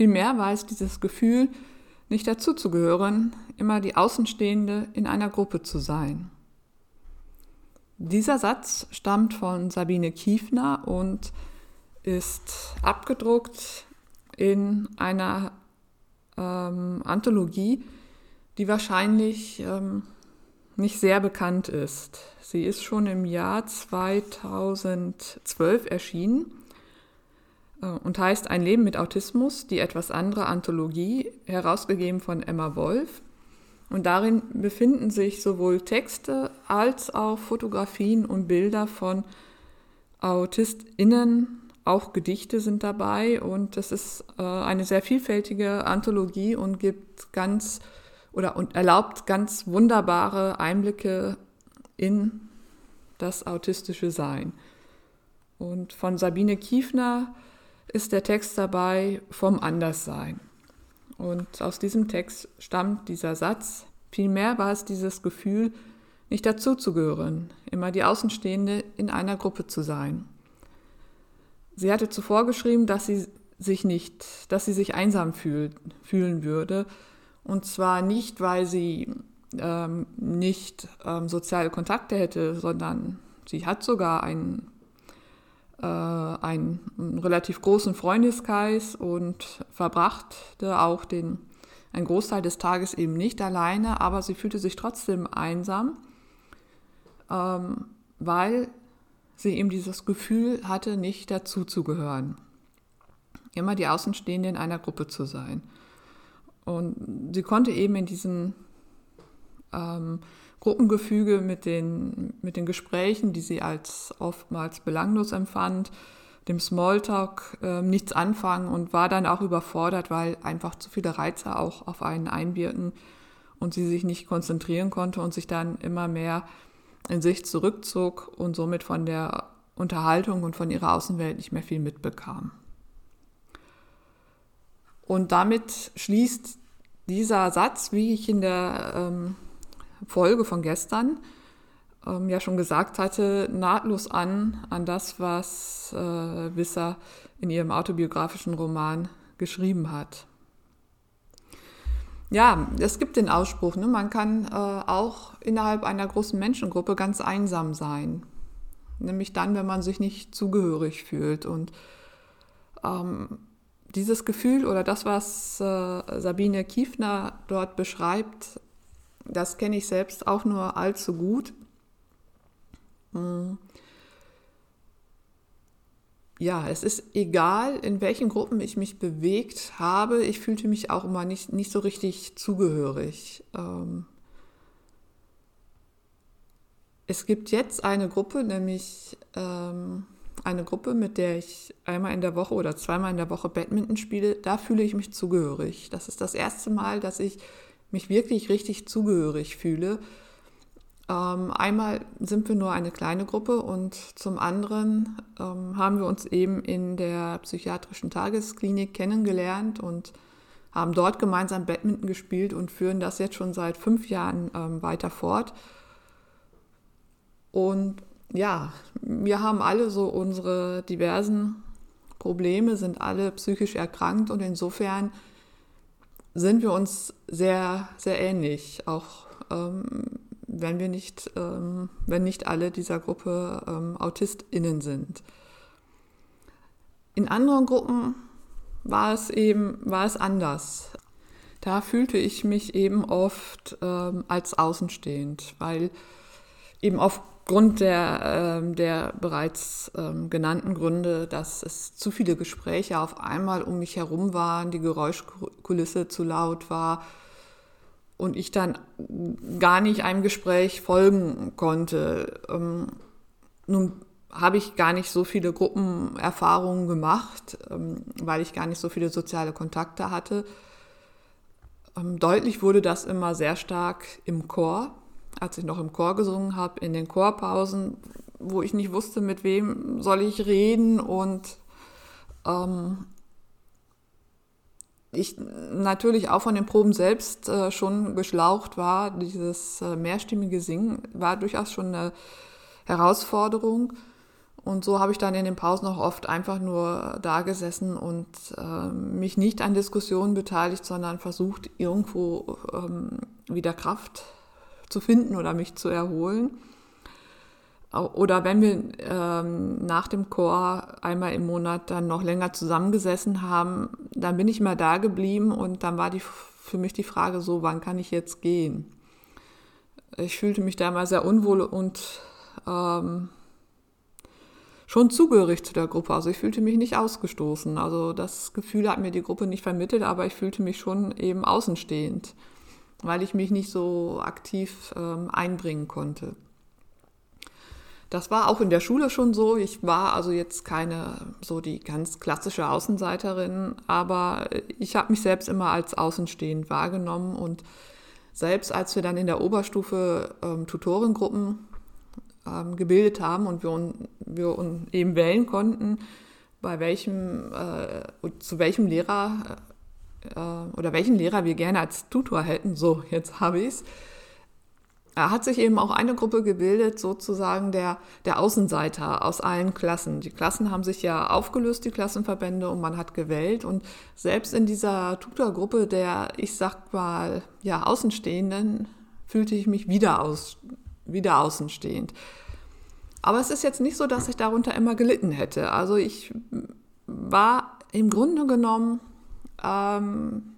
Vielmehr war es dieses Gefühl, nicht dazuzugehören, immer die Außenstehende in einer Gruppe zu sein. Dieser Satz stammt von Sabine Kiefner und ist abgedruckt in einer ähm, Anthologie, die wahrscheinlich ähm, nicht sehr bekannt ist. Sie ist schon im Jahr 2012 erschienen und heißt Ein Leben mit Autismus, die etwas andere Anthologie, herausgegeben von Emma Wolf. Und darin befinden sich sowohl Texte als auch Fotografien und Bilder von AutistInnen, auch Gedichte sind dabei und es ist äh, eine sehr vielfältige Anthologie und gibt ganz oder und erlaubt ganz wunderbare Einblicke in das autistische Sein. Und von Sabine Kiefner ist der Text dabei vom Anderssein. Und aus diesem Text stammt dieser Satz. Vielmehr war es dieses Gefühl, nicht dazuzugehören, immer die Außenstehende in einer Gruppe zu sein. Sie hatte zuvor geschrieben, dass sie sich nicht, dass sie sich einsam fühlt, fühlen würde. Und zwar nicht, weil sie ähm, nicht ähm, soziale Kontakte hätte, sondern sie hat sogar einen, einen, einen relativ großen Freundeskreis und verbrachte auch den, einen Großteil des Tages eben nicht alleine, aber sie fühlte sich trotzdem einsam, ähm, weil sie eben dieses Gefühl hatte, nicht dazuzugehören. Immer die Außenstehende in einer Gruppe zu sein. Und sie konnte eben in diesem ähm, Gruppengefüge mit den, mit den Gesprächen, die sie als oftmals belanglos empfand, dem Smalltalk äh, nichts anfangen und war dann auch überfordert, weil einfach zu viele Reize auch auf einen einwirken und sie sich nicht konzentrieren konnte und sich dann immer mehr in sich zurückzog und somit von der Unterhaltung und von ihrer Außenwelt nicht mehr viel mitbekam. Und damit schließt dieser Satz, wie ich in der ähm, Folge von gestern ähm, ja schon gesagt hatte, nahtlos an, an das, was äh, Wisser in ihrem autobiografischen Roman geschrieben hat. Ja, es gibt den Ausspruch, ne? man kann äh, auch innerhalb einer großen Menschengruppe ganz einsam sein. Nämlich dann, wenn man sich nicht zugehörig fühlt. Und ähm, dieses Gefühl oder das, was äh, Sabine Kiefner dort beschreibt, das kenne ich selbst auch nur allzu gut. Hm ja, es ist egal, in welchen Gruppen ich mich bewegt habe. Ich fühlte mich auch immer nicht, nicht so richtig zugehörig. Ähm es gibt jetzt eine Gruppe, nämlich ähm, eine Gruppe, mit der ich einmal in der Woche oder zweimal in der Woche Badminton spiele. Da fühle ich mich zugehörig. Das ist das erste Mal, dass ich mich wirklich richtig zugehörig fühle. Ähm, einmal sind wir nur eine kleine Gruppe und zum anderen ähm, haben wir uns eben in der psychiatrischen Tagesklinik kennengelernt und haben dort gemeinsam Badminton gespielt und führen das jetzt schon seit fünf Jahren ähm, weiter fort. Und ja, wir haben alle so unsere diversen Probleme, sind alle psychisch erkrankt und insofern sind wir uns sehr, sehr ähnlich. Auch ähm, wenn wir nicht, ähm, wenn nicht alle dieser Gruppe ähm, AutistInnen sind. In anderen Gruppen war es eben, war es anders. Da fühlte ich mich eben oft ähm, als außenstehend, weil eben aufgrund der, ähm, der bereits ähm, genannten Gründe, dass es zu viele Gespräche auf einmal um mich herum waren, die Geräuschkulisse zu laut war, und ich dann gar nicht einem Gespräch folgen konnte. Ähm, nun habe ich gar nicht so viele Gruppenerfahrungen gemacht, ähm, weil ich gar nicht so viele soziale Kontakte hatte. Ähm, deutlich wurde das immer sehr stark im Chor, als ich noch im Chor gesungen habe, in den Chorpausen, wo ich nicht wusste, mit wem soll ich reden und ähm, ich natürlich auch von den Proben selbst äh, schon geschlaucht war. Dieses äh, mehrstimmige Singen war durchaus schon eine Herausforderung. Und so habe ich dann in den Pausen auch oft einfach nur da gesessen und äh, mich nicht an Diskussionen beteiligt, sondern versucht, irgendwo ähm, wieder Kraft zu finden oder mich zu erholen. Oder wenn wir ähm, nach dem Chor einmal im Monat dann noch länger zusammengesessen haben, dann bin ich mal da geblieben und dann war die, für mich die Frage so, wann kann ich jetzt gehen? Ich fühlte mich da mal sehr unwohl und ähm, schon zugehörig zu der Gruppe. Also ich fühlte mich nicht ausgestoßen. Also das Gefühl hat mir die Gruppe nicht vermittelt, aber ich fühlte mich schon eben außenstehend, weil ich mich nicht so aktiv ähm, einbringen konnte. Das war auch in der Schule schon so. Ich war also jetzt keine so die ganz klassische Außenseiterin, aber ich habe mich selbst immer als außenstehend wahrgenommen und selbst als wir dann in der Oberstufe ähm, Tutorengruppen ähm, gebildet haben und wir, wir eben wählen konnten, bei welchem, äh, zu welchem Lehrer äh, oder welchen Lehrer wir gerne als Tutor hätten, so jetzt habe ich es, hat sich eben auch eine Gruppe gebildet, sozusagen der, der Außenseiter aus allen Klassen. Die Klassen haben sich ja aufgelöst, die Klassenverbände, und man hat gewählt. Und selbst in dieser Tutorgruppe der, ich sag mal, ja, Außenstehenden, fühlte ich mich wieder, aus, wieder außenstehend. Aber es ist jetzt nicht so, dass ich darunter immer gelitten hätte. Also ich war im Grunde genommen ähm,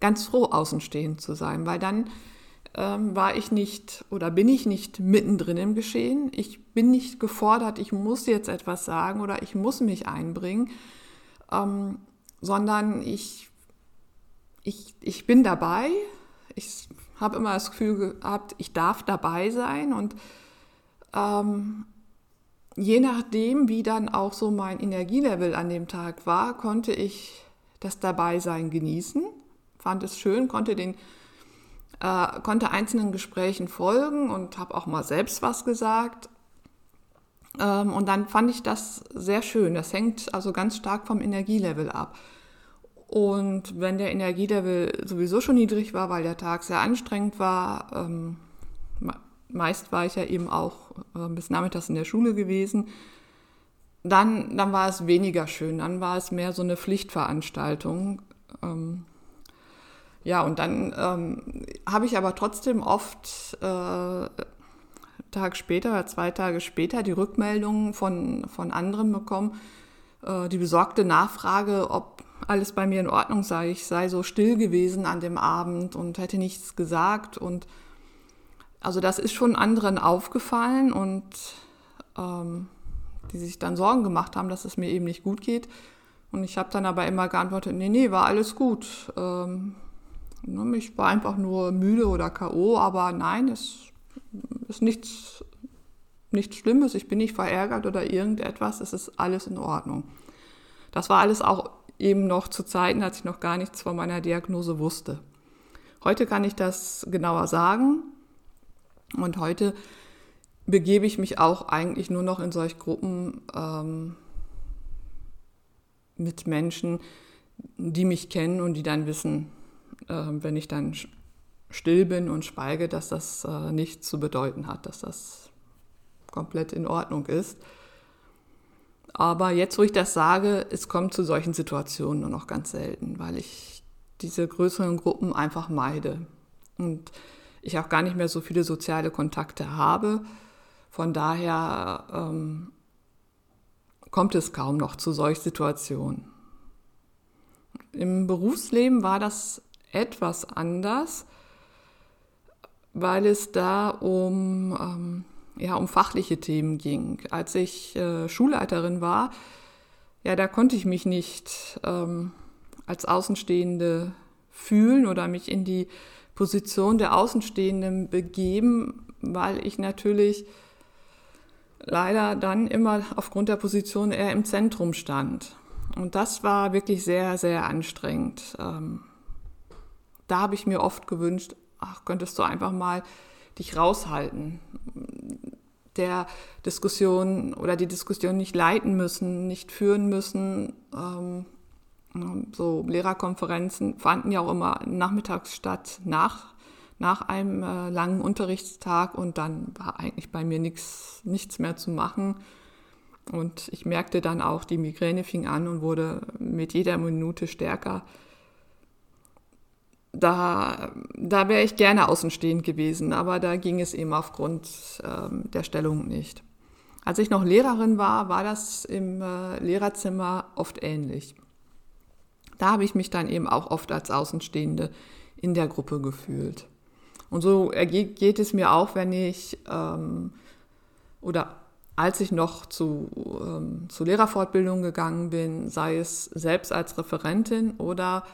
ganz froh, außenstehend zu sein, weil dann ähm, war ich nicht oder bin ich nicht mittendrin im Geschehen. Ich bin nicht gefordert, ich muss jetzt etwas sagen oder ich muss mich einbringen, ähm, sondern ich, ich, ich bin dabei. Ich habe immer das Gefühl gehabt, ich darf dabei sein und ähm, je nachdem, wie dann auch so mein Energielevel an dem Tag war, konnte ich das Dabeisein genießen, fand es schön, konnte den äh, konnte einzelnen Gesprächen folgen und habe auch mal selbst was gesagt. Ähm, und dann fand ich das sehr schön. Das hängt also ganz stark vom Energielevel ab. Und wenn der Energielevel sowieso schon niedrig war, weil der Tag sehr anstrengend war, ähm, meist war ich ja eben auch äh, bis nachmittags in der Schule gewesen, dann, dann war es weniger schön. Dann war es mehr so eine Pflichtveranstaltung. Ähm, ja, und dann ähm, habe ich aber trotzdem oft äh, Tag später oder zwei Tage später die Rückmeldungen von, von anderen bekommen, äh, die besorgte Nachfrage, ob alles bei mir in Ordnung sei. Ich sei so still gewesen an dem Abend und hätte nichts gesagt. Und also das ist schon anderen aufgefallen und ähm, die sich dann Sorgen gemacht haben, dass es mir eben nicht gut geht. Und ich habe dann aber immer geantwortet, nee, nee, war alles gut. Ähm, Ne, ich war einfach nur müde oder K.O., aber nein, es ist nichts, nichts Schlimmes, ich bin nicht verärgert oder irgendetwas, es ist alles in Ordnung. Das war alles auch eben noch zu Zeiten, als ich noch gar nichts von meiner Diagnose wusste. Heute kann ich das genauer sagen und heute begebe ich mich auch eigentlich nur noch in solch Gruppen ähm, mit Menschen, die mich kennen und die dann wissen, äh, wenn ich dann still bin und schweige, dass das äh, nichts zu bedeuten hat, dass das komplett in Ordnung ist. Aber jetzt, wo ich das sage, es kommt zu solchen Situationen nur noch ganz selten, weil ich diese größeren Gruppen einfach meide und ich auch gar nicht mehr so viele soziale Kontakte habe. Von daher ähm, kommt es kaum noch zu solchen Situationen. Im Berufsleben war das etwas anders, weil es da um, ähm, ja, um fachliche Themen ging. Als ich äh, Schulleiterin war, ja, da konnte ich mich nicht ähm, als Außenstehende fühlen oder mich in die Position der Außenstehenden begeben, weil ich natürlich leider dann immer aufgrund der Position eher im Zentrum stand. Und das war wirklich sehr, sehr anstrengend. Ähm, da habe ich mir oft gewünscht, ach, könntest du einfach mal dich raushalten, der Diskussion oder die Diskussion nicht leiten müssen, nicht führen müssen. Ähm, so Lehrerkonferenzen fanden ja auch immer nachmittags statt, nach, nach einem äh, langen Unterrichtstag und dann war eigentlich bei mir nix, nichts mehr zu machen. Und ich merkte dann auch, die Migräne fing an und wurde mit jeder Minute stärker. Da, da wäre ich gerne außenstehend gewesen, aber da ging es eben aufgrund ähm, der Stellung nicht. Als ich noch Lehrerin war, war das im äh, Lehrerzimmer oft ähnlich. Da habe ich mich dann eben auch oft als Außenstehende in der Gruppe gefühlt. Und so geht es mir auch, wenn ich ähm, oder als ich noch zu, ähm, zu Lehrerfortbildung gegangen bin, sei es selbst als Referentin oder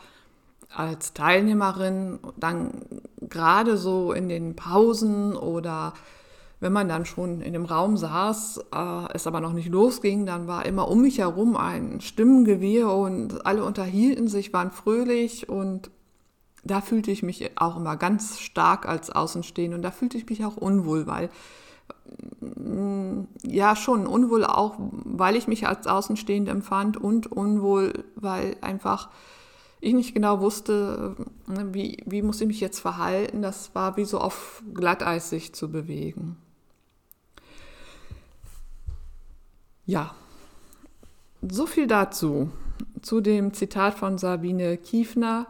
als Teilnehmerin, dann gerade so in den Pausen oder wenn man dann schon in dem Raum saß, äh, es aber noch nicht losging, dann war immer um mich herum ein Stimmengewirr und alle unterhielten sich, waren fröhlich und da fühlte ich mich auch immer ganz stark als Außenstehende und da fühlte ich mich auch unwohl, weil mm, ja schon unwohl auch, weil ich mich als Außenstehende empfand und unwohl, weil einfach ich nicht genau wusste, ne, wie, wie muss ich mich jetzt verhalten. Das war wie so auf Glatteis sich zu bewegen. Ja, so viel dazu, zu dem Zitat von Sabine Kiefner.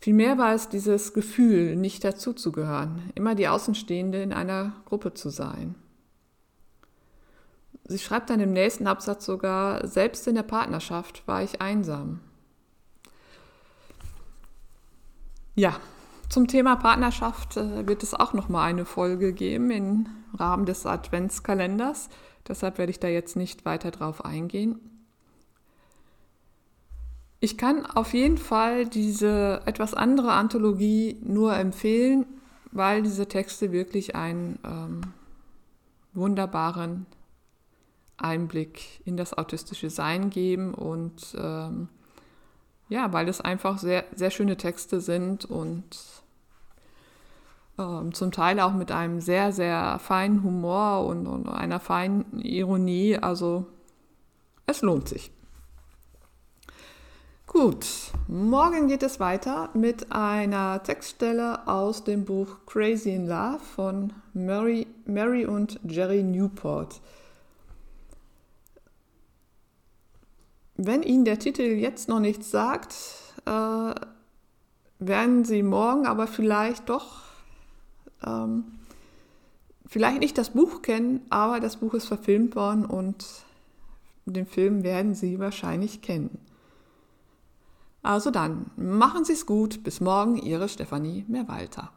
Vielmehr war es dieses Gefühl, nicht dazuzugehören, immer die Außenstehende in einer Gruppe zu sein. Sie schreibt dann im nächsten Absatz sogar, selbst in der Partnerschaft war ich einsam. Ja, zum Thema Partnerschaft äh, wird es auch noch mal eine Folge geben im Rahmen des Adventskalenders. Deshalb werde ich da jetzt nicht weiter drauf eingehen. Ich kann auf jeden Fall diese etwas andere Anthologie nur empfehlen, weil diese Texte wirklich einen ähm, wunderbaren Einblick in das autistische Sein geben und ähm, ja, weil es einfach sehr, sehr schöne Texte sind und ähm, zum Teil auch mit einem sehr, sehr feinen Humor und, und einer feinen Ironie. Also es lohnt sich. Gut, morgen geht es weiter mit einer Textstelle aus dem Buch Crazy in Love von Mary, Mary und Jerry Newport. Wenn Ihnen der Titel jetzt noch nichts sagt, äh, werden Sie morgen aber vielleicht doch, ähm, vielleicht nicht das Buch kennen, aber das Buch ist verfilmt worden und den Film werden Sie wahrscheinlich kennen. Also dann, machen Sie es gut. Bis morgen, Ihre Stefanie Mehrwalter.